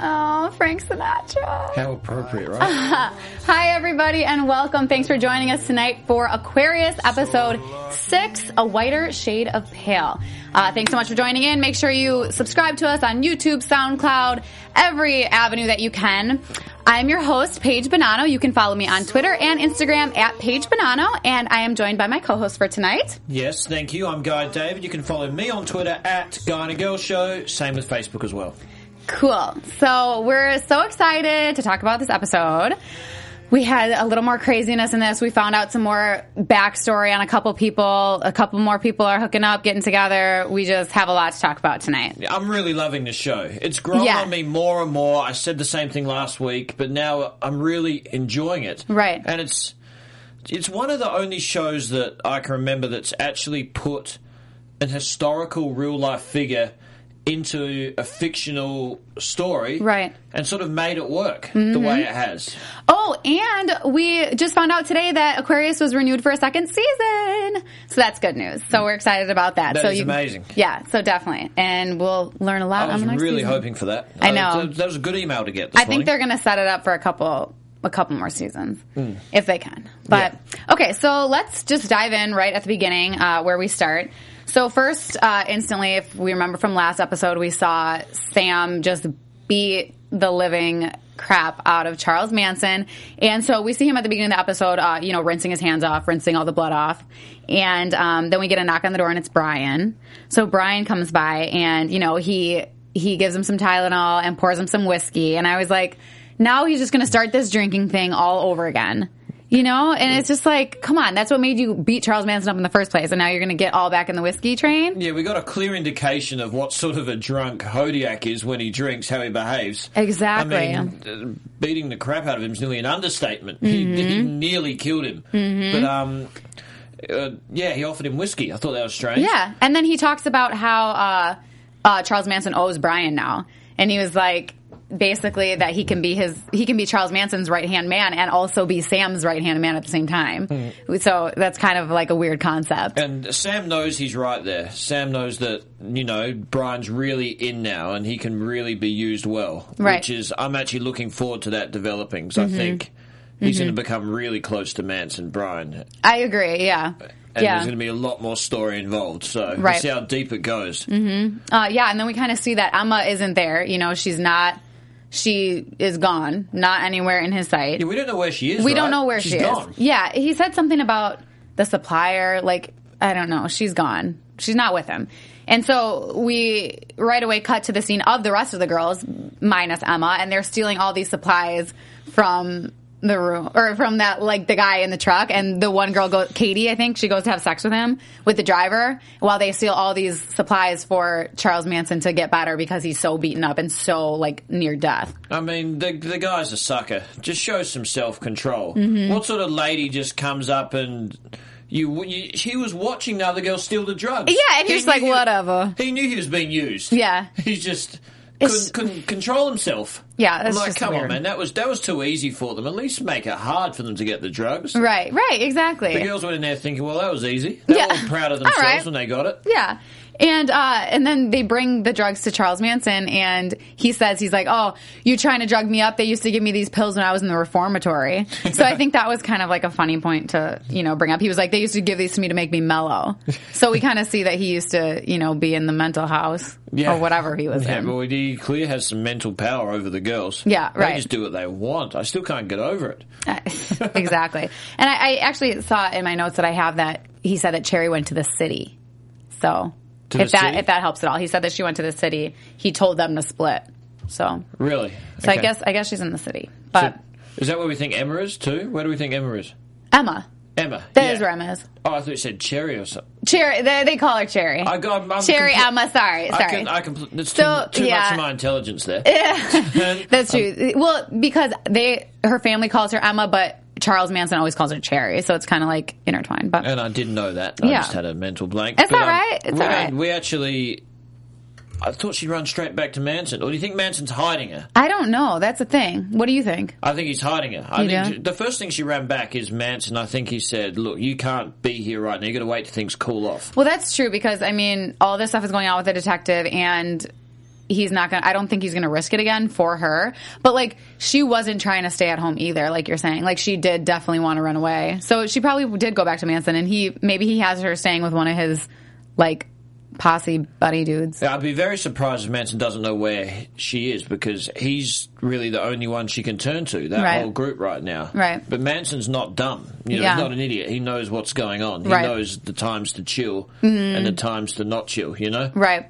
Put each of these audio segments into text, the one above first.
Oh, Frank Sinatra. How appropriate, right? Hi, everybody, and welcome. Thanks for joining us tonight for Aquarius episode six, A Whiter Shade of Pale. Uh, thanks so much for joining in. Make sure you subscribe to us on YouTube, SoundCloud, every avenue that you can. I'm your host, Paige Bonanno. You can follow me on Twitter and Instagram at Paige Bonanno, and I am joined by my co-host for tonight. yes, thank you. I'm Guy David. You can follow me on Twitter at Guy and a Girl Show. Same with Facebook as well. Cool. So we're so excited to talk about this episode. We had a little more craziness in this. We found out some more backstory on a couple people. A couple more people are hooking up, getting together. We just have a lot to talk about tonight. I'm really loving the show. It's grown Yeah. on me more and more. I said the same thing last week, but now I'm really enjoying it. Right. And it's it's one of the only shows that I can remember that's actually put an historical real life figure into a fictional story Right. Mm-hmm. and sort of made it work the way it has. Oh, and we just found out today that Aquarius was renewed for a second season. So that's good news. So we're excited about that. That so is you, amazing. Yeah, so definitely. And we'll learn a lot I on was the next really season. hoping for that. I Uh, know. that, was a good email to get. This I think they're going to set it up for a couple a couple more seasons if they can. But okay, so let's just dive in right at the beginning uh, where we start. So first, uh, instantly, if we remember from last episode, we saw Sam just beat the living crap out of Charles Manson, and so we see him at the beginning of the episode, uh, you know, rinsing his hands off, rinsing all the blood off, and um, then we get a knock on the door, and it's Brian. So Brian comes by, and you know, he he gives him some Tylenol and pours him some whiskey, and I was like, now he's just going to start this drinking thing all over again. You know, and it's just like, come on, that's what made you beat Charles Manson up in the first place, and now you're going to get all back in the whiskey train? Yeah, we got a clear indication of what sort of a drunk Hodiak is when he drinks, how he behaves. Exactly. I mean, uh, beating the crap out of him is nearly an understatement. He, he nearly killed him. But, um, uh, yeah, he offered him whiskey. I thought that was strange. Yeah, and then he talks about how uh, uh, Charles Manson owes Brian now, and he was like, basically that he can be his he can be Charles Manson's right hand man and also be Sam's right hand man at the same time. Hmm. So that's kind of like a weird concept. And Sam knows he's right there. Sam knows that, you know, Brian's really in now and he can really be used well. Right. Which is, I'm actually looking forward to that developing because I mm-hmm. think he's going to mm-hmm. become really close to Manson, Brian. I agree. Yeah. And yeah. there's going to be a lot more story involved. So we'll see how deep it goes. Mm-hmm. Uh, yeah, and then we kind of see that Emma isn't there. You know, she's not. She is gone, not anywhere in his sight. Yeah, we don't know where she is. we right? don't know where She's she gone. is. Yeah, he said something about the supplier. Like I don't know, she's gone. She's not with him. And so we right away cut to the scene of the rest of the girls, minus Emma, and they're stealing all these supplies from the room or from that like the guy in the truck and the one girl goes Katie I think she goes to have sex with him with the driver while they steal all these supplies for Charles Manson to get better because he's so beaten up and so like near death. I mean, the the guy's a sucker. Just show some self control. Mm-hmm. What sort of lady just comes up and you, you? He was watching the other girl steal the drugs. Yeah, and He you're like, knew he- whatever. He knew he was being used. Yeah. he's just couldn't, couldn't control himself. Yeah, that's like, just come on, man, that was that was too easy for them. At least make it hard for them to get the drugs. Right, right, exactly. The girls went in there thinking, well, that was easy. They Yeah. were proud of themselves right. when they got it. Yeah. And uh, and then they bring the drugs to Charles Manson, and he says he's like, "Oh, you trying to drug me up? They used to give me these pills when I was in the reformatory." so I think that was kind of like a funny point to you know bring up. He was like, "They used to give these to me to make me mellow." so we kind of see that he used to you know be in the mental house Yeah. or whatever he was Yeah, in. but he clearly has some mental power over the girls. Yeah, right. They just do what they want. I still can't get over it. exactly. And I, I actually saw in my notes that I have that he said that Cherry went to the city. So To if that city? if that helps at all, he said that she went to the city. He told them to split. So, Really? so I guess I guess she's in the city. But So- is that where we think Emma is too? Where do we think Emma is? Emma, Emma. that yeah. is where Emma is. Oh, I thought you said Cherry or something. Cherry, they, they call her Cherry. I got I'm Cherry compl- Emma. Sorry, I sorry. can, I can, there's So, too, too yeah. much of my intelligence there. Um, That's true. Um, well, because they her family calls her Emma, but Charles Manson always calls her Cherry, so it's kind of like intertwined. But and I didn't know that. I Yeah. just had a mental blank. It's But, all right. It's all right. We actually, I thought she'd run straight back to Manson. Or do you think Manson's hiding her? I don't know. That's the thing. What do you think? I think he's hiding her. I You think do? she- the first thing she ran back is Manson. I think he said, "Look, you can't be here right now. You got to wait till things cool off." Well, that's true because I mean, all this stuff is going on with the detective, and he's not gonna. I don't think he's gonna risk it again for her. But like, she wasn't trying to stay at home either. Like you're saying, like she did definitely want to run away. So she probably did go back to Manson, and he maybe he has her staying with one of his like posse buddy dudes. Yeah, I'd be very surprised if Manson doesn't know where she is because he's really the only one she can turn to. That Right. whole group right now. Right. But Manson's not dumb. You know, Yeah. he's not an idiot. He knows what's going on. He Right. Knows the times to chill and the times to not chill. You know. Right.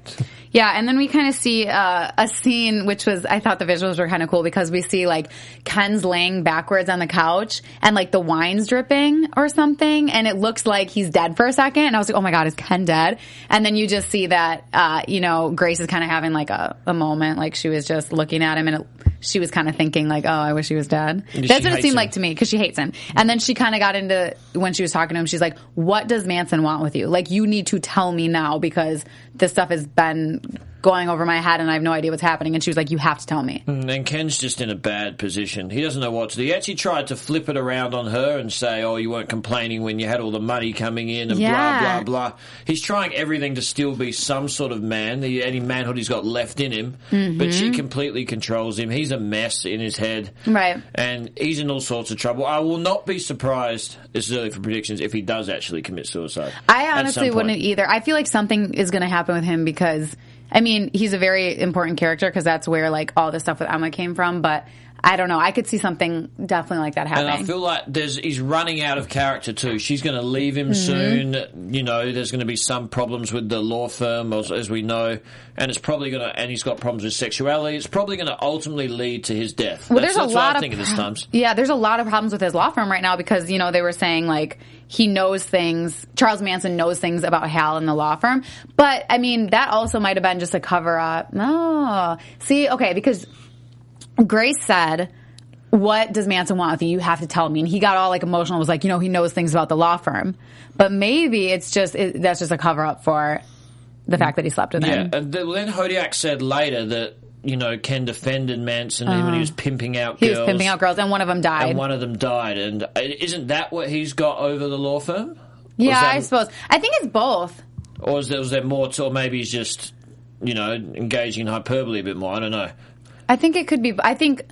Yeah, and then we kind of see uh, a scene which was I thought the visuals were kind of cool because we see like Ken's laying backwards on the couch and like the wine's dripping or something, and it looks like he's dead for a second. And I was like, oh my god, is Ken dead? And then you just see that uh, you know Grace is kind of having like a, a moment, like she was just looking at him and it, she was kind of thinking like, oh, I wish he was dead. That's what it seemed him. like to me because she hates him. And then she kind of got into when she was talking to him. She's like, "What does Manson want with you? Like, you need to tell me now because this stuff has been going over my head and I have no idea what's happening." And she was like, "You have to tell me." Mm, and Ken's just in a bad position. He doesn't know what to do. He actually tried to flip it around on her and say, "Oh, you weren't complaining when you had all the money coming in and Yeah. blah blah blah." He's trying everything to still be some sort of man, the, any manhood he's got left in him. But she mm-hmm. completely controls him. He's a mess in his head, Right. And he's in all sorts of trouble. I will not be surprised. This is early for predictions if he does actually commit suicide. I honestly wouldn't either. I feel like something is going to happen with him because, I mean, he's a very important character because that's where like all the stuff with Emma came from. But I don't know. I could see something definitely like that happening. And. I feel like there's he's running out of character too. She's going to leave him Mm-hmm. soon. You know, there's going to be some problems with the law firm, as, as we know, and it's probably going to. And he's got problems with sexuality. It's probably going to ultimately lead to his death. Well, that's, there's a that's lot what I of this times. Yeah, there's a lot of problems with his law firm right now because you know they were saying like he knows things. Charles Manson knows things about Hal and the law firm, but I mean that also might have been just a cover up. Oh, see, okay, because Grace said. What does Manson want with you? You have to tell me. And he got all like emotional. Was like, you know, he knows things about the law firm, but maybe it's just it, that's just a cover up for the fact that he slept with Yeah, him. and then Hodiak said later that you know Ken defended Manson when he was pimping out. He girls. was pimping out girls, and one of them died. and one of them died. And uh, isn't that what he's got over the law firm? Yeah, that- I suppose. I think it's both. Or is there, was there more to, or maybe he's just, you know, engaging in hyperbole a bit more? I don't know. I think it could be. I think.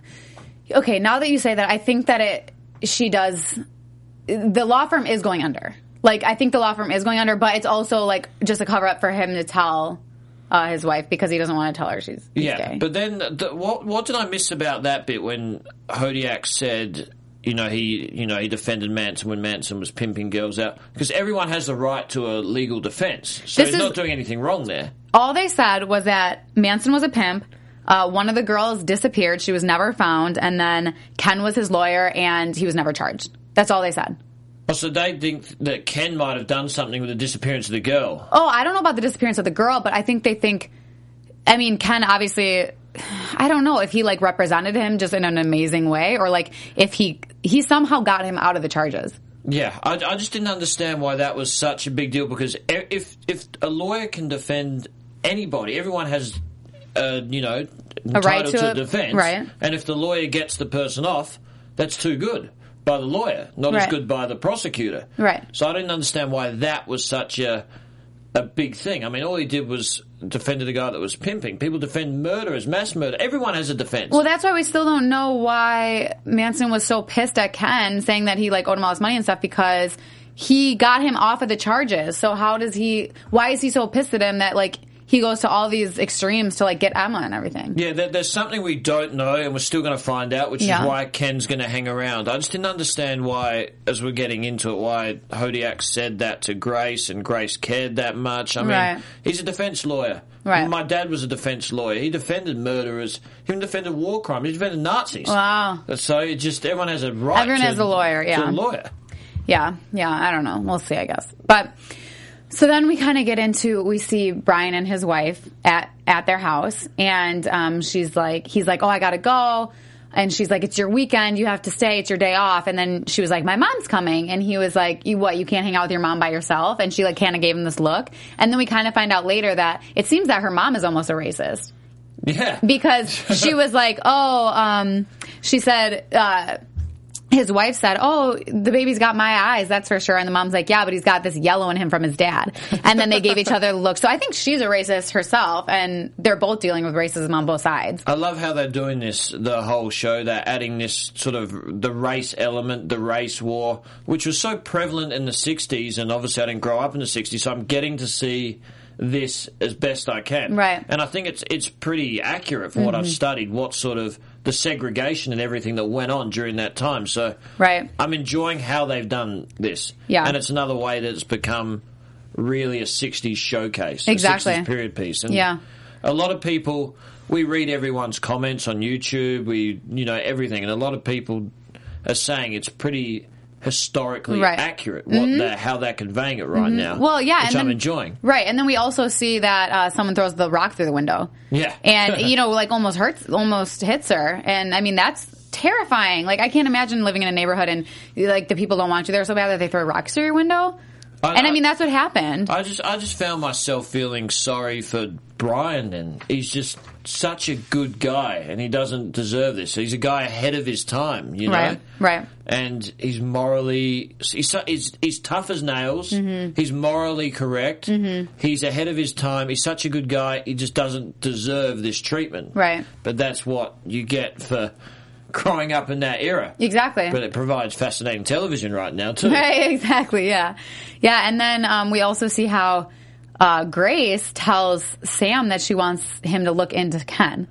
Okay, now that you say that, I think that it. She does. The law firm is going under. Like I think the law firm is going under, but it's also like just a cover up for him to tell uh, his wife because he doesn't want to tell her she's he's Yeah, gay. but then the, what what did I miss about that bit when Hodiak said, you know, he you know he defended Manson when Manson was pimping girls out because everyone has the right to a legal defense, so This he's is- not doing anything wrong there. all they said was that Manson was a pimp. Uh, one of the girls disappeared. She was never found. And then Ken was his lawyer and he was never charged. That's all they said. Oh, so they think that Ken might have done something with the disappearance of the girl. Oh, I don't know about the disappearance of the girl, but I think they think. I mean, Ken obviously. I don't know if he like represented him just in an amazing way, or like if he he somehow got him out of the charges. Yeah, I, I just didn't understand why that was such a big deal because if if a lawyer can defend anybody, everyone has, uh, you know, entitled right to to, it, defense. right. And if the lawyer gets the person off, that's too good by the lawyer, not as good by the prosecutor. Right. So I didn't understand why that was such a a big thing. I mean, all he did was defended a guy that was pimping. People defend murderers, mass murder. Everyone has a defense. Well, that's why we still don't know why Manson was so pissed at Ken, saying that he like owed him all his money and stuff because he got him off of the charges. So how does he? Why is he so pissed at him that like he goes to all these extremes to like get Emma and everything? Yeah, there, there's something we don't know, and we're still going to find out, which Yeah. is why Ken's going to hang around. I just didn't understand why, as we're getting into it, why Hodiak said that to Grace, and Grace cared that much. I mean, Right. he's a defense lawyer. Right. My dad was a defense lawyer. He defended murderers. He even defended war crimes. He defended Nazis. Wow. So it just everyone has a right. Everyone to, has a lawyer, yeah. a lawyer. Yeah, yeah, I don't know. We'll see, I guess. But so then we kind of get into we see Brian and his wife at at their house, and um, she's like, he's like, oh, I gotta go. And she's like, "It's your weekend. You have to stay. It's your day off." And then she was like, "My mom's coming." And he was like, "You what? You can't hang out with your mom by yourself?" And she like kind of gave him this look. And then we kind of find out later that it seems that her mom is almost a racist Yeah. because she was like, "Oh," um, she said. Uh, his wife said, "Oh, the baby's got my eyes, that's for sure." And the mom's like, "Yeah, but he's got this yellow in him from his dad." And then they gave each other the look. So I think she's a racist herself, and they're both dealing with racism on both sides. I love how they're doing this, the whole show. They're adding this sort of the race element, the race war, which was so prevalent in the 60s. And obviously, I didn't grow up in the 60s, so I'm getting to see this as best I can. Right. And I think it's it's pretty accurate for what mm-hmm. I've studied, what sort of the segregation and everything that went on during that time. So Right. I'm enjoying how they've done this. Yeah. And it's another way that it's become really a 60s showcase. Exactly. A 60s period piece. And Yeah. a lot of people we read everyone's comments on YouTube, we you know everything, and a lot of people are saying it's pretty historically Right. Mm-hmm. accurate what they're, how they're conveying it right now. Well, yeah, which and I'm then- enjoying. Right, and then we also see that uh, someone throws the rock through the window. Yeah. and you know, like almost hurts, almost hits her, and I mean that's terrifying. Like I can't imagine living in a neighborhood and like the people don't want you there so bad that they throw rocks through your window. I- and I I- mean that's what happened. I just I just found myself feeling sorry for Brian and he's just such a good guy and he doesn't deserve this. He's a guy ahead of his time, you know. Right, right. And he's morally he's he's, he's tough as nails. Mm-hmm. He's morally correct. He's ahead of his time. He's such a good guy. He just doesn't deserve this treatment. Right. But that's what you get for growing up in that era. Exactly. But it provides fascinating television right now too. Right, exactly. Yeah, yeah. And then um, we also see how uh, Grace tells Sam that she wants him to look into Ken.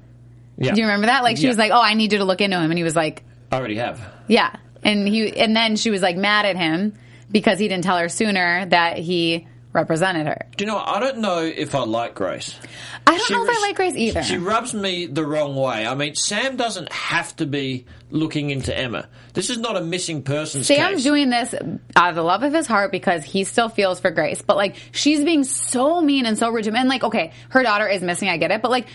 Yeah. Do you remember that? Like she Yeah. was like, "Oh, I need you to look into him," and he was like, I already have. "Yeah." And he and then she was like mad at him because he didn't tell her sooner that he represented her. Do you know? what? I don't know if I like Grace. I don't She know if I like Grace either. She rubs me the wrong way. I mean, Sam doesn't have to be looking into Emma. This is not a missing persons Sam's case. doing this out of the love of his heart because he still feels for Grace. But like, she's being so mean and so rude to him. And like, okay, her daughter is missing. I get it. But like,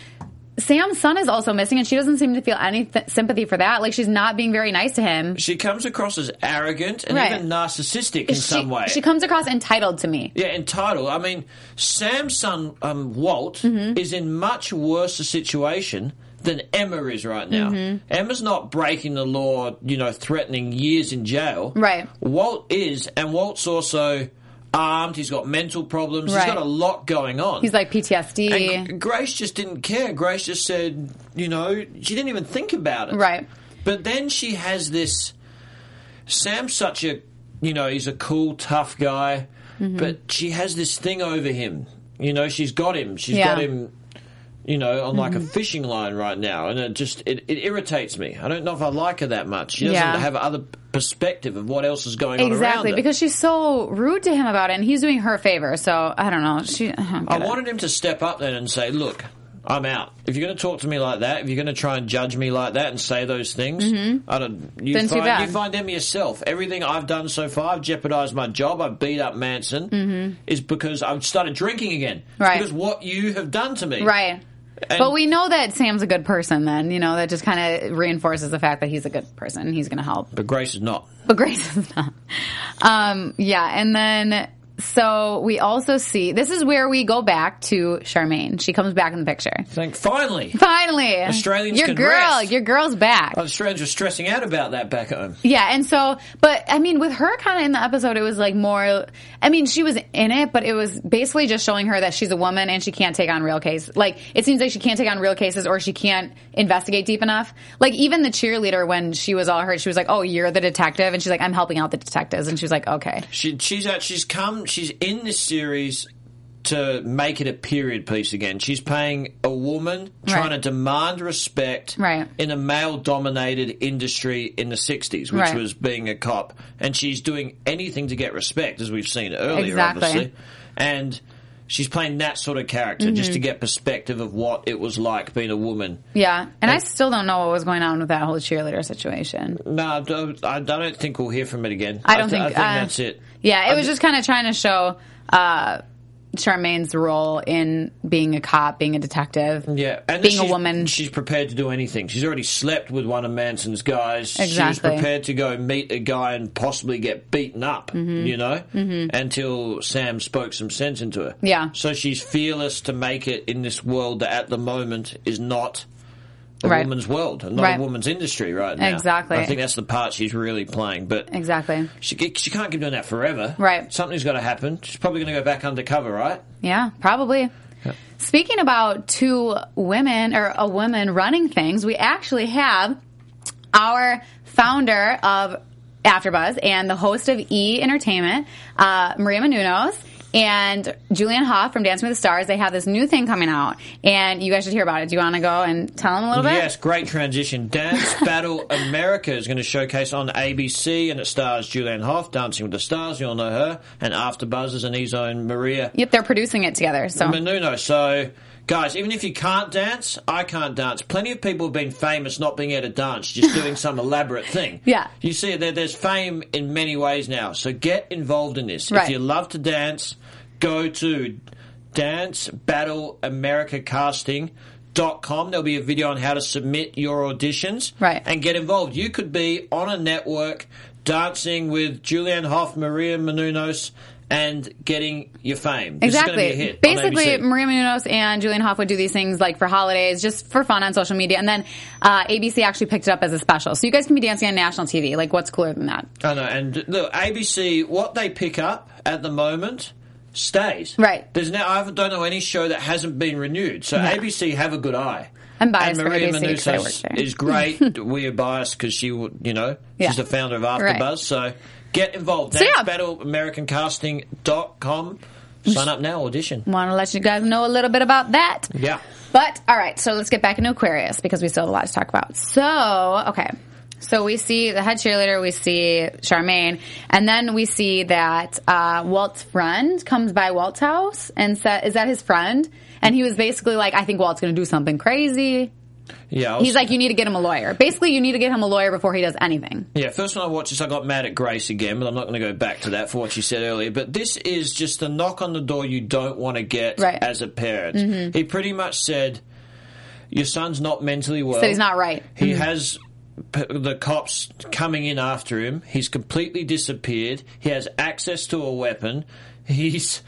Sam's son is also missing, and she doesn't seem to feel any th- sympathy for that. Like, she's not being very nice to him. she comes across as arrogant and Right. even narcissistic in she, some way. she comes across entitled to me. yeah, entitled. I mean, Sam's son um, Walt Mm-hmm. is in much worse a situation than Emma is right now. Mm-hmm. Emma's not breaking the law, you know, threatening years in jail. Right. Walt is, and Walt's also armed. He's got mental problems. Right. He's got a lot going on. He's like PTSD. And Grace just didn't care. Grace just said, you know, she didn't even think about it. Right. But then she has this. Sam's such a, you know, he's a cool, tough guy, Mm-hmm. but she has this thing over him. You know, she's got him. She's Yeah. got him. You know, on like a Mm-hmm. fishing line right now, and it just it, it irritates me. I don't know if I like her that much. She doesn't Yeah. have other perspective of what else is going on around Exactly, because she's so rude to him about it, and he's doing her a favor. So I don't know. She, I, I wanted him to step up then and say, "Look, I'm out. If you're going to talk to me like that, if you're going to try and judge me like that and say those things, I don't. You Then find, you find them yourself. Everything I've done so far, I've jeopardized my job. I've beat up Manson, is because I've started drinking again. It's Mm-hmm. Right. because what you have done to me. right. And- but we know that Sam's a good person. Then you know that just kind of reinforces the fact that he's a good person. He's going to help. But Grace is not. But Grace is not. Um, yeah, and then so we also see this is where we go back to Charmaine. She comes back in the picture. Think finally. Finally, Australians your girl, rest. your girl's back. Oh, Australians were stressing out about that back home. Yeah, and so, but I mean, with her kind of in the episode, it was like more. I mean, she was in it, but it was basically just showing her that she's a woman and she can't take on real cases. Like, it seems like she can't take on real cases or she can't investigate deep enough. Like, even the cheerleader, when she was all hurt, she was like, "Oh, you're the detective," and she's like, "I'm helping out the detectives," and she was like, "Okay." She, she's at, she's come. She's in this series to make it a period piece again. She's playing a woman trying Right. to demand respect Right. in a male-dominated industry in the '60s, which Right. was being a cop, and she's doing anything to get respect, as we've seen earlier, Exactly. obviously, and. She's playing that sort of character just to get perspective of what it was like being a woman. Yeah, and I still don't know what was going on with that whole cheerleader situation. No, I don't, I don't think we'll hear from it again. I don't th- think- I think uh, that's it. Yeah, it was just kind of trying to show uh, Charmaine's role in being a cop, being a detective. Yeah, and being a she's- woman. she's prepared to do anything. She's already slept with one of Manson's guys. She was Exactly. prepared to go meet a guy and possibly get beaten up. Mm-hmm. You know, until Sam spoke some sense into her. Yeah. So she's fearless to make it in this world that at the moment is not. A Right. woman's world, not Right. a woman's industry right now. Exactly. I think that's the part she's really playing. But Exactly. she, she can't keep doing that forever. Right. Something's got to happen. She's probably going to go back undercover, right? Yeah, probably. Speaking about two women or a woman running things, we actually have our founder of AfterBuzz and the host of E Entertainment, uh, Maria Menounos. And Julianne Hough from Dancing with the Stars, they have this new thing coming out, and you guys should hear about it. Do you want to go and tell them a little bit? Yes, great transition. Dance Battle America is going to showcase on ABC, and it stars Julianne Hough, Dancing with the Stars. You all know her, and AfterBuzz is Anizo and Maria Yep, they're producing it together. So Menouno. So, guys, even if you can't dance, I can't dance. Plenty of people have been famous not being able to dance, just doing some elaborate thing. Yeah. you see, there, there's fame in many ways now. So get involved in this. Right. If you love to dance, go to Dance Battle America Casting. Dot com. There'll be a video on how to submit your auditions Right. and get involved. You could be on a network dancing with Julianne Hough, Maria Menounos, and getting your fame. This is gonna be a Exactly. Basically. Maria Menounos and Julianne Hough would do these things like for holidays, just for fun on social media, and then uh, ABC actually picked it up as a special. So you guys can be dancing on national TV. Like, what's cooler than that? I know, and look, ABC, what they pick up at the moment stays. Right. There's now I don't know any show that hasn't been renewed. So. ABC have a good eye. I'm biased and Maria ABC 'cause I work Menounos is great. we are biased because she, would- you know, Yeah. she's the founder of Right. AfterBuzz. So get involved. So, yeah. DanceBattleAmericanCasting.com. Sign up now. Audition. Want to let you guys know a little bit about that. Yeah. But all right, so let's get back into Aquarius because we still have a lot to talk about. So, okay. So we see the head cheerleader, we see Charmaine, and then we see that uh, Walt's friend comes by Walt's house and said, "Is that his friend?" And he was basically like, "I think Walt's going to do something crazy." Yeah. Was- He's like, "You need to get him a lawyer." Basically, you need to get him a lawyer before he does anything. Yeah, first when I watched this, I got mad at Grace again, but I'm not going to go back to that for what she said earlier. But this is just the knock on the door you don't want to get Right. Mm-hmm. as a parent. He pretty much said, "Your son's not mentally well. Said he's not right." He has." The cops coming in after him. He's completely disappeared. He has access to a weapon. He's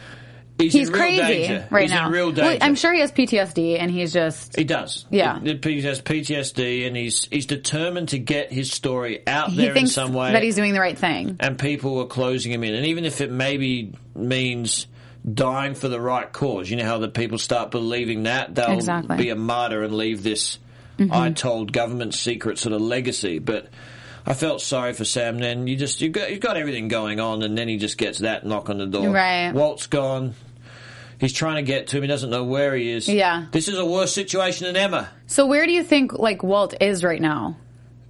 he's, He's in real crazy danger. right he's now. in real Well, danger. I'm sure he has PTSD, and he's just He does. Yeah. He, he has PTSD, and he's he's determined to get his story out he there in some way that he's doing the right thing. and people are closing him in. And even if it maybe means dying for the right cause, you know how the people start believing that they'll Exactly. be a martyr and leave this Mm-hmm. I told government secret sort of legacy. But I felt sorry for Sam. Then you just you got you got everything going on, and then he just gets that knock on the door. Right. Walt's gone. He's trying to get to him. He doesn't know where he is. Yeah. This is a worse situation than Emma. So where do you think like Walt is right now?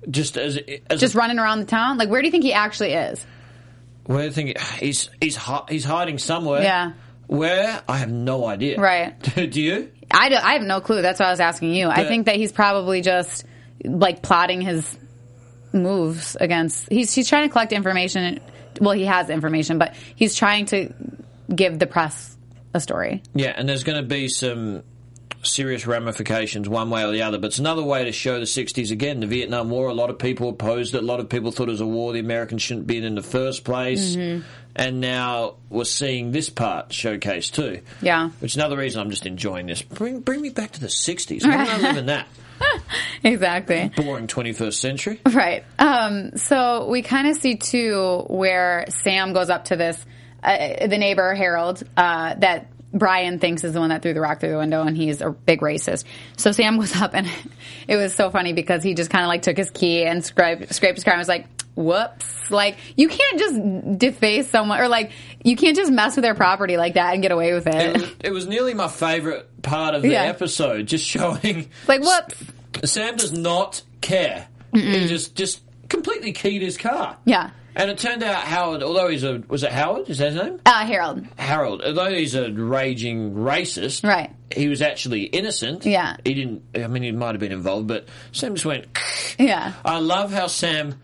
Just as as Just a, running around the town? Like where do you think he actually is? where do you think he's he's he's hiding somewhere. Yeah. Where I have no idea. Right. Do you? I, do, I have no clue. That's why I was asking you. I think that he's probably just like plotting his moves against. He's he's trying to collect information. Well, he has information, but he's trying to give the press a story. Yeah, and there's going to be some serious ramifications one way or the other. But it's another way to show the 60s again. The Vietnam War, a lot of people opposed it. A lot of people thought it was a war the Americans shouldn't be in in the first place. Mm-hmm. And now we're seeing this part showcased too. Yeah. Which is another reason I'm just enjoying this. Bring, bring me back to the 60s. Why don't I live in that? Exactly. Boring 21st century. Right. Um, so we kind of see too where Sam goes up to this, uh, the neighbor Harold, uh, that Brian thinks is the one that threw the rock through the window, and he's a big racist. So Sam goes up, and it was so funny because he just kind of like took his key and scraped, scraped his car and was like, "Whoops!" Like you can't just deface someone, or like you can't just mess with their property like that and get away with It it. was, it was nearly my favourite part of the Yeah. episode, just showing like whoops. Sam does not care. He just just completely keyed his car. Yeah. And it turned out Howard, although he's a was it Howard? Is that his name? Uh, Harold. Harold. Although he's a raging racist, Right. He was actually innocent. Yeah. He didn't. I mean, he might have been involved, but Sam just went. Yeah. I love how Sam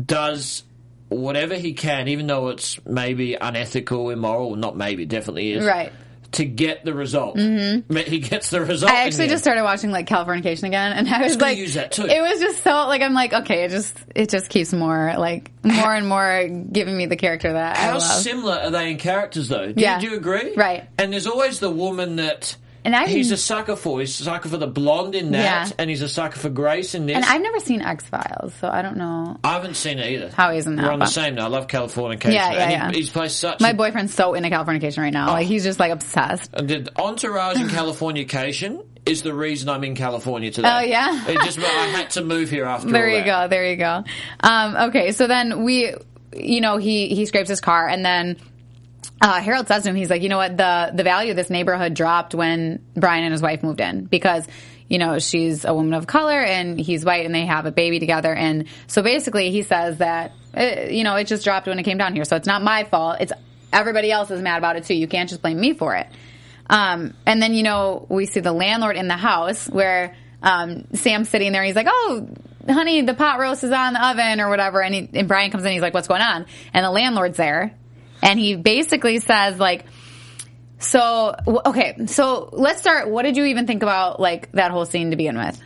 does whatever he can, even though it's maybe unethical, immoral. Not maybe, it definitely is. Right. To get the result, mm-hmm. he gets the result. I actually just started watching like Californication again, and I was like, use that, too. it was just so like I'm like, okay, it just it just keeps more like more and more giving me the character that I How similar are they in characters, though? Do, Yeah. do you agree? Right. And there's always the woman that And I- he's a sucker for. He's a sucker for the blonde in that, Yeah. and he's a sucker for Grace in this. and I've never seen X Files, so I don't know. I haven't seen it either. How in that, We're on the same now. I love Californication. Yeah, yeah, he- yeah. he's played such. My a, boyfriend's so into Californication right now, Oh. like he's just like obsessed. and the Entourage and Californication is the reason I'm in California today. Oh, yeah? it just I had to move here after. There you go. There you go. Um, okay, so then we, you know, he he scrapes his car, and then uh, Harold says to him, he's like, you know what, the the value of this neighborhood dropped when Brian and his wife moved in because. You know, she's a woman of color and he's white and they have a baby together. And so basically he says that, uh, you know, it just dropped when it came down here. So it's not my fault. It's everybody else is mad about it too. You can't just blame me for it. Um, and then, you know, we see the landlord in the house where um, Sam's sitting there and he's like, oh, honey, the pot roast is on the oven or whatever. And, he, and Brian comes in, he's like, what's going on? And the landlord's there. And he basically says, like, so, okay, so let's start. What did you even think about, like, that whole scene to begin with?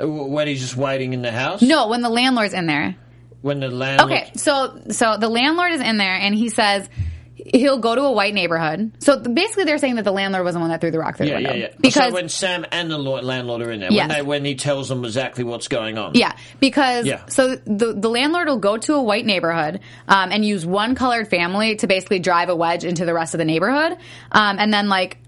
Uh, When he's just waiting in the house. No, when the landlord's in there. When the landlord. Okay, so so the landlord is in there, and he says he'll go to a white neighborhood. So basically, they're saying that the landlord was the one that threw the rock through Yeah, the window yeah, yeah. because so when Sam and the landlord are in there, Yes. when they when he tells them exactly what's going on. Yeah, because Yeah. so the the landlord will go to a white neighborhood um, and use one colored family to basically drive a wedge into the rest of the neighborhood, um, and then like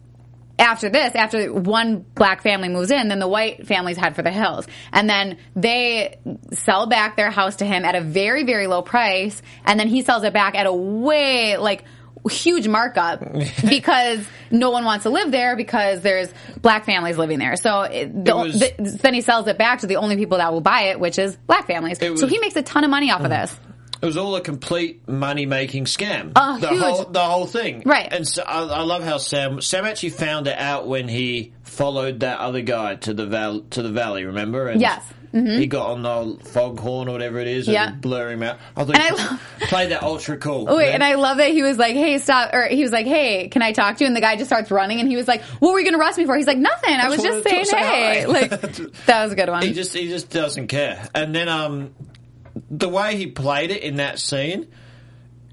after this, after one black family moves in, then the white families head for the hills, and then they sell back their house to him at a very very low price, and then he sells it back at a way like huge markup because no one wants to live there because there's black families living there. So it, the, It was- the, then he sells it back to the only people that will buy it, which is black families. So was- he makes a ton of money off of mm. this. It was all a complete money making scam. Oh, the huge. whole the whole thing. Right. And so I, I love how Sam Sam actually found it out when he followed that other guy to the val to the valley. Remember? And Yes. Mm-hmm. He got on the foghorn or whatever it is, Yeah. and blur him out. I thought And I love- played that ultra cool. Oh, wait, and I love that he was like, "Hey, stop!" Or he was like, "Hey, can I talk to you?" And the guy just starts running, and he was like, "What were you going to arrest me for?" He's like, "Nothing. I was just saying, hey." Like that was a good one. he just he just doesn't care. And then um, the way he played it in that scene.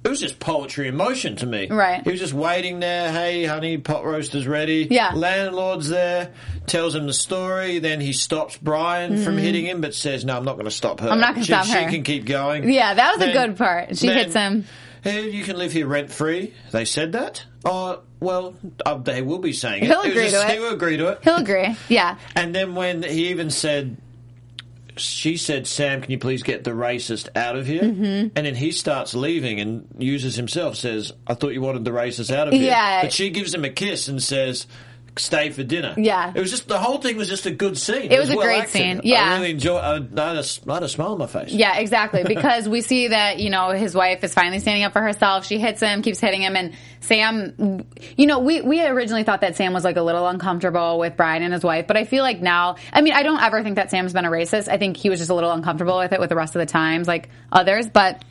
It was just poetry in motion to me. Right. He was just waiting there. Hey, honey, pot roaster's ready. Yeah. Landlord's there. Tells him the story. Then he stops Brian from hitting him, but says, "No, I'm not going to stop her. Mm-hmm. I'm not gonna stop her. she can keep going." Yeah, that was a good part. She then, hits him. Hey, you can live here rent free. They said that. Oh, well, uh, they will be saying it. He'll was agree just- to it. He will agree to it. He'll agree. Yeah. And then when he even said, she said, Sam, can you please get the racist out of here? Mm-hmm. And then he starts leaving and uses himself, says, I thought you wanted the racist out of here. Yeah. But she gives him a kiss and says, stay for dinner. Yeah. It was just, the whole thing was just a good scene. It was a well great acted. scene. Yeah. I really enjoyed I, uh, I, had a, I had a smile on my face. Yeah, exactly. Because we see that, you know, his wife is finally standing up for herself. She hits him, keeps hitting him, and Sam, you know, we, we originally thought that Sam was like a little uncomfortable with Brian and his wife, but I feel like now, I mean, I don't ever think that Sam's been a racist. I think he was just a little uncomfortable with it with the rest of the times, like others, but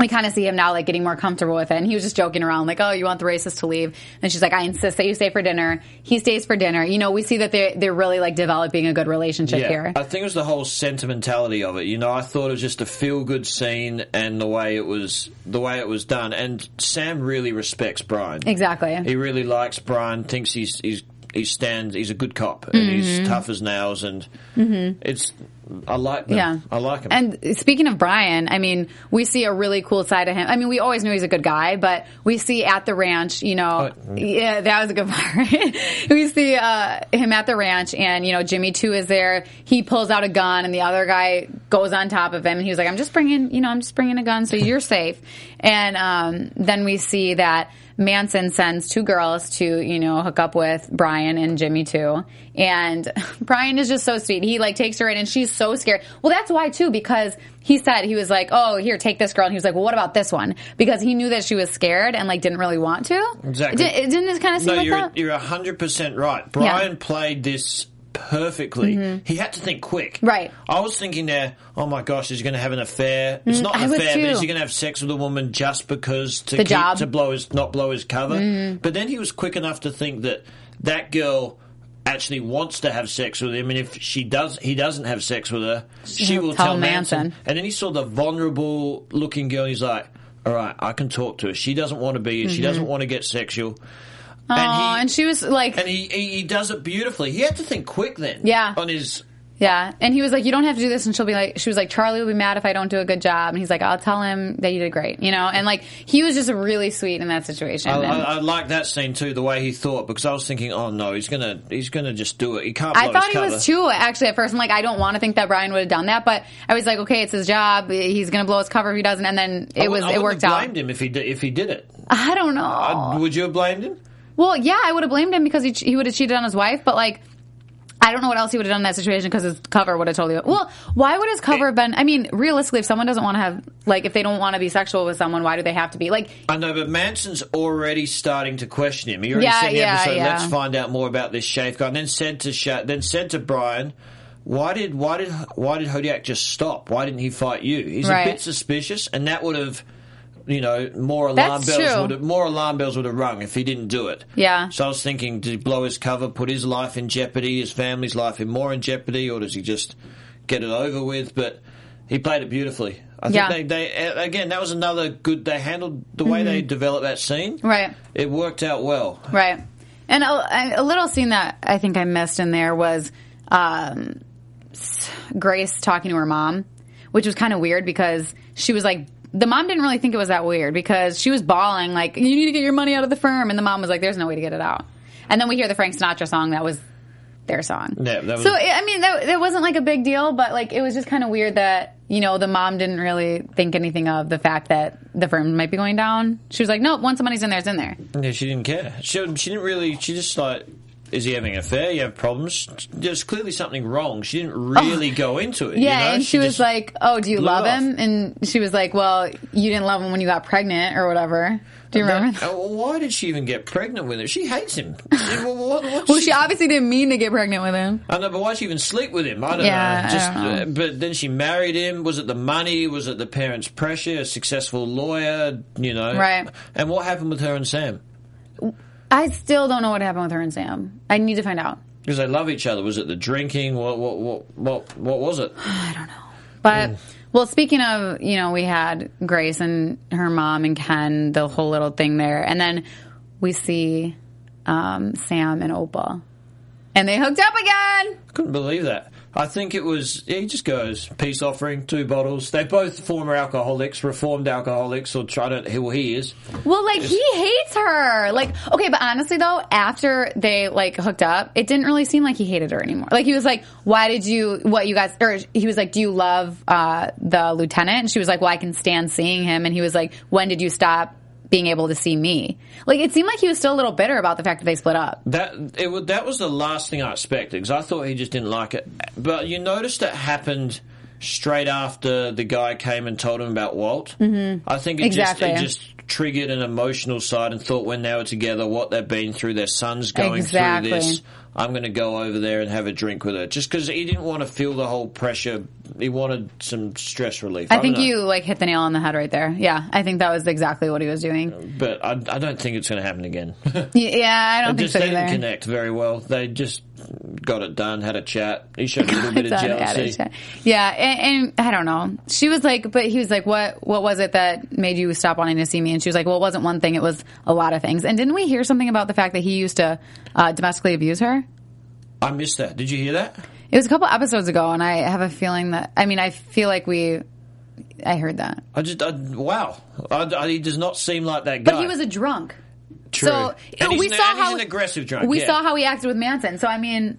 we kind of see him now like getting more comfortable with it. And he was just joking around, like, "Oh, you want the racist to leave?" And she's like, "I insist that you stay for dinner." He stays for dinner. You know, we see that they're they're really like developing a good relationship here. I think it was the whole sentimentality of it. You know, I thought it was just a feel good scene and the way it was the way it was done. And Sam really respects Brian. Exactly. He really likes Brian. Thinks he's he's he stands. He's a good cop and Mm-hmm. he's tough as nails. And it's I like them. Yeah. I like him. And speaking of Brian, I mean, we see a really cool side of him. I mean, we always knew he's a good guy, but we see at the ranch, you know, Oh, yeah, that was a good part. we see uh, him at the ranch, and you know, Jimmy too is there. He pulls out a gun, and the other guy goes on top of him, and he was like, "I'm just bringing, you know, I'm just bringing a gun, so you're safe." And um, then we see that Manson sends two girls to, you know, hook up with Brian and Jimmy too. And Brian is just so sweet. He like takes her in and she's so scared. Well, that's why too, because he said, he was like, oh, here, take this girl. And he was like, well, what about this one? Because he knew that she was scared and like didn't really want to. Exactly. Did, didn't it kind of seem No, like you're that? you're hundred percent right. Brian played this perfectly. He had to think quick. Mm-hmm. Right. I was thinking there, oh my gosh, is he going to have an affair? It's not an was affair, but is he going to have sex with a woman just because to The keep, job. to blow his not blow his cover? Mm-hmm. But then he was quick enough to think that that girl actually wants to have sex with him, and if she does, he doesn't have sex with her, she He'll tell tell Manson. Manson. And then he saw the vulnerable looking girl. And he's like, all right, I can talk to her. She doesn't want to be. She doesn't want to get sexual. Oh, and, he, she was like, and he, he he does it beautifully. He had to think quick then. Yeah. On his Yeah, and he was like, "You don't have to do this," and she'll be like, "She was like, Charlie will be mad if I don't do a good job," and he's like, "I'll tell him that you did great," you know, and like he was just really sweet in that situation. I, and I, I like that scene too, the way he thought, because I was thinking, oh no, he's gonna he's gonna just do it. He can't. I thought he cover. was too actually at first. I'm like, I don't want to think that Brian would have done that, but I was like, okay, it's his job. He's gonna blow his cover if he doesn't, and then it would- was I it worked have out. blamed him if he did, if he did it. I don't know. Uh, would you have blamed him? Well, yeah, I would have blamed him because he he would have cheated on his wife, but like. I don't know what else he would have done in that situation because his cover would have told you. Well, why would his cover have been? I mean, realistically, if someone doesn't want to have, like, if they don't want to be sexual with someone, why do they have to be? Like, I know, but Manson's already starting to question him. He already Yeah, said in the yeah, episode, yeah. "Let's find out more about this Shafe guy." And then said to Sha- then said to Brian, "Why did why did why did Hodiak just stop? Why didn't he fight you? He's Right. a bit suspicious, and that would have." You know, more alarm That's bells true. would have, more alarm bells would have rung if he didn't do it. Yeah. So I was thinking, did he blow his cover, put his life in jeopardy, his family's life in more in jeopardy, or does he just get it over with? But he played it beautifully. I think Yeah. they, they again that was another good. They handled the way they developed that scene. Mm-hmm. Right. It worked out well. Right. And a, a little scene that I think I missed in there was um, Grace talking to her mom, which was kind of weird because she was like, the mom didn't really think it was that weird because she was bawling, like, you need to get your money out of the firm. And the mom was like, there's no way to get it out. And then we hear the Frank Sinatra song that was their song. Yeah, that was- so, I mean, that, that wasn't like a big deal, but like, it was just kind of weird that, you know, the mom didn't really think anything of the fact that the firm might be going down. She was like, nope, once the money's in there, it's in there. Yeah, she didn't care. She, she didn't really. She just like, is he having an affair? You have problems. There's clearly something wrong. She didn't really go into it. you Oh. Yeah, know? and she, was like, "Oh, do you love off. him?" And she was like, "Well, you didn't love him when you got pregnant or whatever." Do you remember? Well, why did she even get pregnant with him? She hates him. well, what, what- Well, she obviously didn't mean to get pregnant with him. I know, but why did she even sleep with him? I don't Yeah, know. I don't know. uh, but then she married him. Was it the money? Was it the parents' pressure? A successful lawyer, you know. Right. And what happened with her and Sam? I still don't know what happened with her and Sam. I need to find out. Because they love each other. Was it the drinking? What? What? What? What? What was it? I don't know. But well, speaking of, you know, we had Grace and her mom and Ken, the whole little thing there, and then we see um, Sam and Opal, and they hooked up again. Couldn't believe that. I think it was. He just goes peace offering, two bottles. They're both former alcoholics, reformed alcoholics, or try to. Well, he is. Well, like he hates her. Like, okay, but honestly though, after they like hooked up, it didn't really seem like he hated her anymore. Like he was like, "Why did you? What you guys?" Or he was like, "Do you love uh, the lieutenant?" And she was like, "Well, I can stand seeing him." And he was like, "When did you stop being able to see me?" Like it seemed like he was still a little bitter about the fact that they split up. That it was, that was the last thing I expected because I thought he just didn't like it. But you noticed it happened straight after the guy came and told him about Walt. Mm-hmm. I think it Exactly. just it just triggered an emotional side and thought when they were together, what they've been through, their son's going Exactly. through this. I'm going to go over there and have a drink with her, just because he didn't want to feel the whole pressure. He wanted some stress relief. I don't think you like hit the nail on the head right there. Yeah, I think that was exactly what he was doing. Uh, but I, I don't think it's going to happen again. Yeah, I don't think just so either. didn't connect very well. They just got it done, had a chat. He showed a little bit of jealousy. Yeah, and, and I don't know. She was like, but he was like, what? What was it that made you stop wanting to see me? And she was like, well, it wasn't one thing; it was a lot of things. And didn't we hear something about the fact that he used to uh, domestically abuse her? I missed that. Did you hear that? It was a couple episodes ago, and I have a feeling that I mean, I feel like we, I heard that, I just, I, wow. I, I- he does not seem like that guy. but he was a drunk. True. So we an, saw how an aggressive drunk. we yeah. saw how he acted with Manson. So I mean,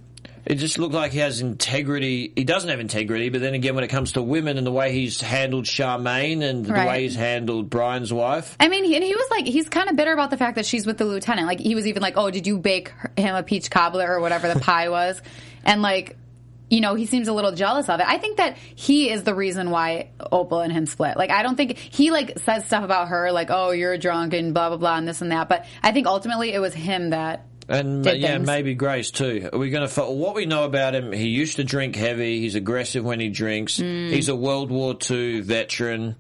it just looked like he has integrity. He doesn't have integrity, but then again, when it comes to women and the way he's handled Charmaine and the way he's handled Brian's wife, I mean, he, and he was like, he's kind of bitter about the fact that she's with the lieutenant. Like, he was even like, "Oh, did you bake her- him a peach cobbler or whatever the pie was?" And like, you know, he seems a little jealous of it. I think that he is the reason why Opal and him split. Like, I don't think he like says stuff about her, like, "Oh, you're drunk" and blah blah blah and this and that. But I think ultimately it was him that. And Did yeah, things. maybe Grace too. Are we going to? What we know about him? He used to drink heavy. He's aggressive when he drinks. Mm. He's a World War II veteran.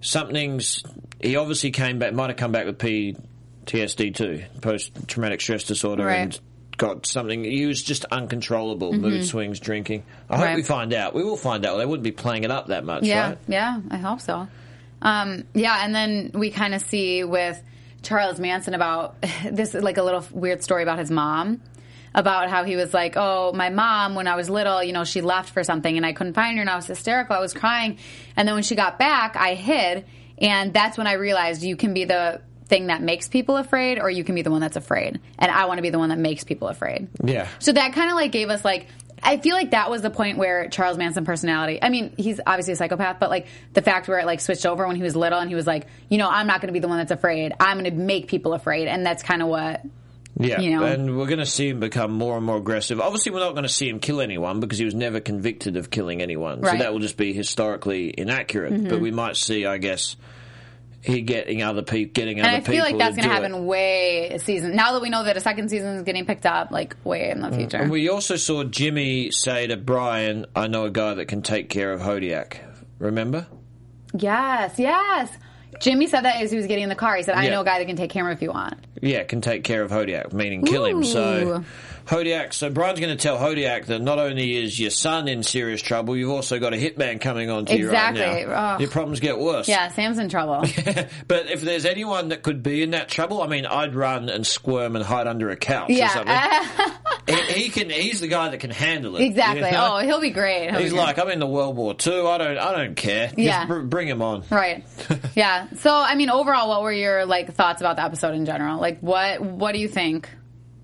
Something's. He obviously came back. Might have come back with PTSD too, post traumatic stress disorder, Right. and got something. He was just uncontrollable, mood swings, drinking. I hope Mm-hmm. Right. we find out. We will find out. They wouldn't be playing it up that much, Yeah, right? yeah, I hope so. Um, yeah, and then we kind of see with Charles Manson about this, is like a little weird story about his mom. About how he was like, oh, my mom, when I was little, you know, she left for something and I couldn't find her and I was hysterical. I was crying. And then when she got back, I hid. And that's when I realized you can be the thing that makes people afraid or you can be the one that's afraid. And I want to be the one that makes people afraid. Yeah. So that kind of like gave us like I feel like that was the point where Charles Manson personality. I mean, he's obviously a psychopath, but like the fact where it like switched over when he was little and he was like, you know, I'm not going to be the one that's afraid. I'm going to make people afraid, and that's kind of what. Yeah, You know? and we're going to see him become more and more aggressive. Obviously, we're not going to see him kill anyone because he was never convicted of killing anyone. So Right. Mm-hmm. that will just be historically inaccurate. But we might see, I guess, getting other people, getting And other people. I people. feel like that's going to do it. happen way season. Now that we know that a second season is getting picked up, like way in the future. Mm. And we also saw Jimmy say to Brian, "I know a guy that can take care of Hodiak." Remember? yes, yes. Jimmy said that as he was getting in the car. He said, "I Yeah. know a guy that can take care of if you want." Yeah, can take care of Hodiak, meaning kill him. So Ooh. Hodiak. So Brian's going to tell Hodiak that not only is your son in serious trouble, you've also got a hitman coming on to Exactly. you right now. Ugh. Your problems get worse. Yeah, Sam's in trouble. but if there's anyone that could be in that trouble, I mean, I'd run and squirm and hide under a couch or something. yeah, he, he can. He's the guy that can handle it. exactly. you know? Oh, he'll be great. He'll he's be like, I'm in the World War Two. I don't. I don't care. Just Yeah. br- bring him on. Right. Yeah. So, I mean, overall, what were your like thoughts about the episode in general? Like, what what do you think?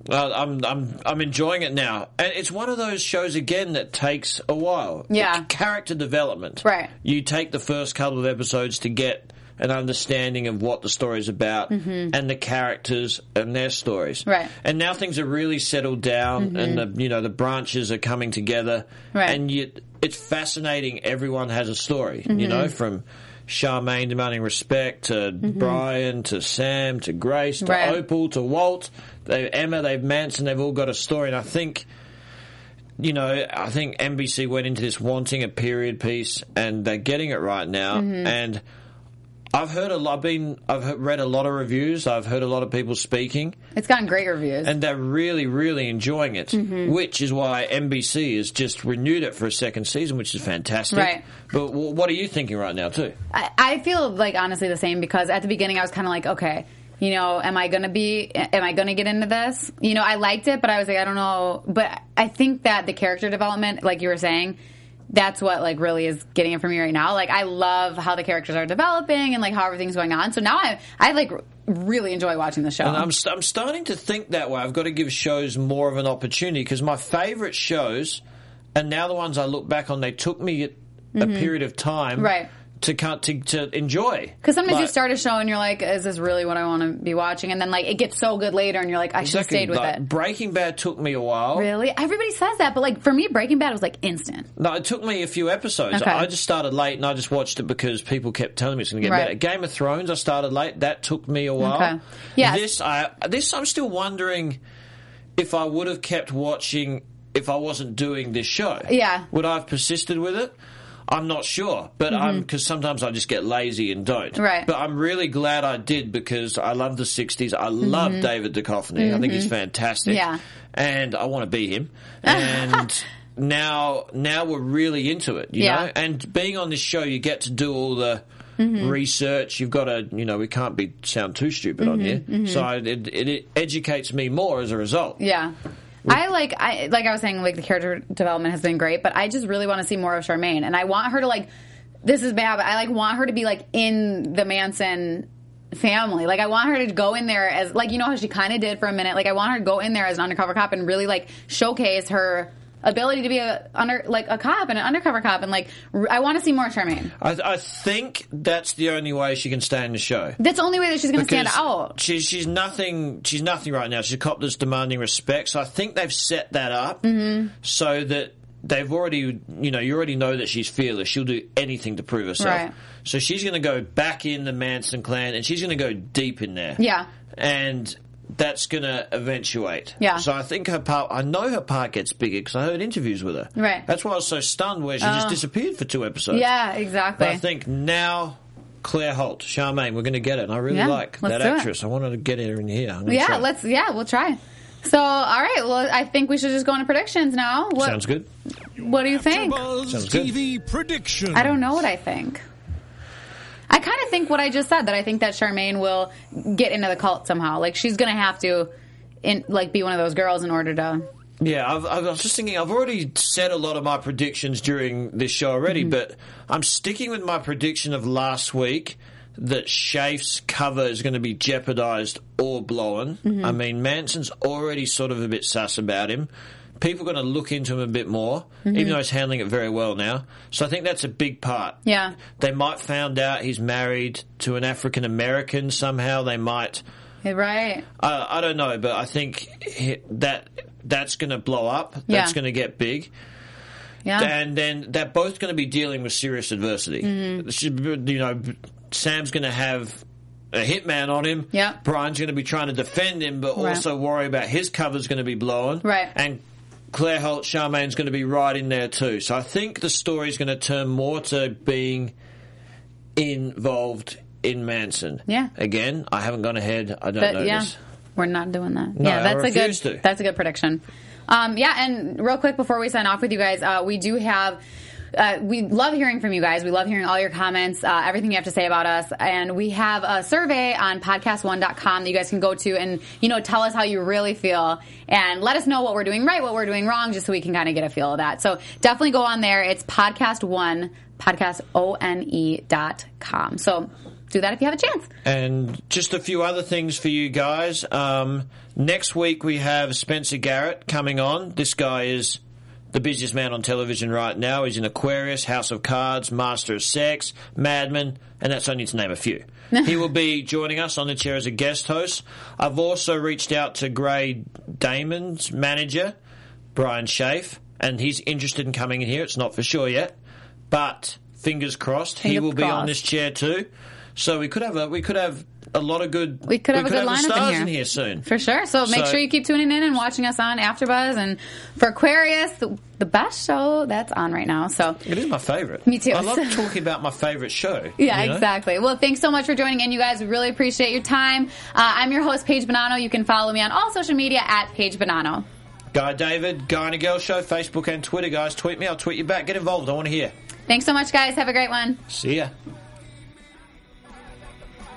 Uh, I'm I'm I'm enjoying it now, and it's one of those shows again that takes a while. Yeah. It's character development. Right. You take the first couple of episodes to get an understanding of what the story's about and the characters and their stories. Mm-hmm. Right. And now things are really settled down, and the you know the branches are coming together. Right. And you, it's fascinating. Everyone has a story. Mm-hmm. You know from. Charmaine demanding respect to Brian to Sam to Grace to Mm-hmm. Right. Opal to Walt, they Emma, they've Manson, they've all got a story, and I think, you know, I think NBC went into this wanting a period piece, and they're getting it right now. Mm-hmm. And I've heard a lot. I've been, I've read a lot of reviews. I've heard a lot of people speaking, It's gotten great reviews. and they're really, really enjoying it. Mm-hmm. Which is why NBC has just renewed it for a second season, which is fantastic. Right. But w- what are you thinking right now, too? I, I feel like honestly the same because at the beginning I was kind of like, okay, you know, am I gonna be, am I gonna get into this? You know, I liked it, but I was like, I don't know. But I think that the character development, like you were saying, that's what like really is getting it for me right now. Like I love how the characters are developing and like how everything's going on. So now I, I like really enjoy watching the show. And I'm, I'm starting to think that way. I've got to give shows more of an opportunity because my favourite shows, and now the ones I look back on, they took me a period of time Mm-hmm. Right. To, cut, to to enjoy. Because sometimes you start a show and you're like, is this really what I want to be watching? And then like it gets so good later and you're like, I should have stayed with like, it. Breaking Bad took me a while. Really? Everybody says that, but like for me, Breaking Bad was like instant. No, it took me a few episodes. Okay. I just started late and I just watched it because people kept telling me it's going to get Right. better. Game of Thrones, I started late. That took me a while. Okay. Yes. This, I this, I'm still wondering if I would have kept watching if I wasn't doing this show. Yeah. Would I have persisted with it? I'm not sure, but I'm because sometimes I just get lazy and don't. Mm-hmm. Right. But I'm really glad I did because I love the '60s. I love David Duchovny. I think he's fantastic. Mm-hmm. Yeah. And I want to be him. And now, now we're really into it. You Yeah. know. And being on this show, you get to do all the. Research. You've got to, you know, we can't be sound too stupid on here. So it, it, it educates me more as a result. Yeah. I like I like I was saying like the character development has been great, but I just really want to see more of Charmaine, and I want her to like. This is bad, but I like want her to be like in the Manson family. Like I want her to go in there as like you know how she kind of did for a minute. Like I want her to go in there as an undercover cop and really like showcase her ability to be a under like a cop and an undercover cop, and like r- I want to see more Charmaine. I, I think that's the only way she can stay in the show. That's the only way that she's going to stand Because out. She's she's nothing. She's nothing right now. She's a cop that's demanding respect. So I think they've set that up Mm-hmm. so that they've already, you know, you already know that she's fearless. She'll do anything to prove herself. Right. So she's going to go back in the Manson clan, and she's going to go deep in there. Yeah. and that's going to eventuate. Yeah. So I think her part. I know her part gets bigger because I heard interviews with her. Right. Oh. That's why I was so stunned where she just oh. disappeared for two episodes. Yeah, exactly. But I think now Claire Holt, Charmaine, we're going to get it. And I really Yeah, like that do it. actress. I wanted to get her in here. Yeah, try. let's yeah, we'll try. So, all right. Well, I think we should just go into predictions now. What, Sounds good. What do you think? AfterBuzz Sounds good. TV prediction. I don't know what I think. I kind of think what I just said that I think that Charmaine will get into the cult somehow. Like she's gonna have to, in like, be one of those girls in order to. Yeah, I've, I was just thinking. I've already said a lot of my predictions during this show already, Mm-hmm. but I'm sticking with my prediction of last week that Shafe's cover is going to be jeopardized or blown. Mm-hmm. I mean, Manson's already sort of a bit sus about him. People are going to look into him a bit more, Mm-hmm. even though he's handling it very well now. So I think that's a big part. Yeah. They might find out he's married to an African American somehow. They might. Right. I, I don't know, but I think that that's going to blow up. That's Yeah. going to get big, Yeah. and then they're both going to be dealing with serious adversity. Mm-hmm. You know, Sam's going to have a hitman on him. Yeah. Brian's going to be trying to defend him, but Right. also worry about his cover's going to be blown. Right. and. Claire Holt, Charmaine's going to be right in there too. So I think the story's going to turn more to being involved in Manson. Yeah. Again, I haven't gone ahead. I don't know yeah, this. we're not doing that. No, yeah, that's a good. to. That's a good prediction. Um, yeah, and real quick before we sign off with you guys, uh, we do have. Uh, we love hearing from you guys. We love hearing all your comments, uh, everything you have to say about us. And we have a survey on podcast1.com that you guys can go to and, you know, tell us how you really feel and let us know what we're doing right, what we're doing wrong, just so we can kind of get a feel of that. So definitely go on there. It's podcast one, podcast O-N-E dot com. So do that if you have a chance. And just a few other things for you guys. Um, next week we have Spencer Garrett coming on. This guy is the busiest man on television right now. is in Aquarius, House of Cards, Master of Sex, Mad Men, and that's only to name a few. he will be joining us on the chair as a guest host. I've also reached out to Grey Damon's manager, Brian Schaaf, and he's interested in coming in here. It's not for sure yet, but fingers crossed he will be on this chair too. So we could have a we could have a lot of good We could have a good the lineup stars in here. in here soon. For sure. So make So- sure you keep tuning in and watching us on AfterBuzz and for Aquarius, the, the best show that's on right now. So It is my favorite. Me too. I love talking about my favorite show. yeah, you know? exactly. Well, thanks so much for joining in, you guys. We really appreciate your time. Uh, I'm your host, Paige Bonanno. You can follow me on all social media at Paige Bonanno. Guy David, Guy and a Girl Show, Facebook and Twitter, guys. Tweet me, I'll tweet you back. Get involved. I want to hear. Thanks so much, guys. Have a great one. See ya.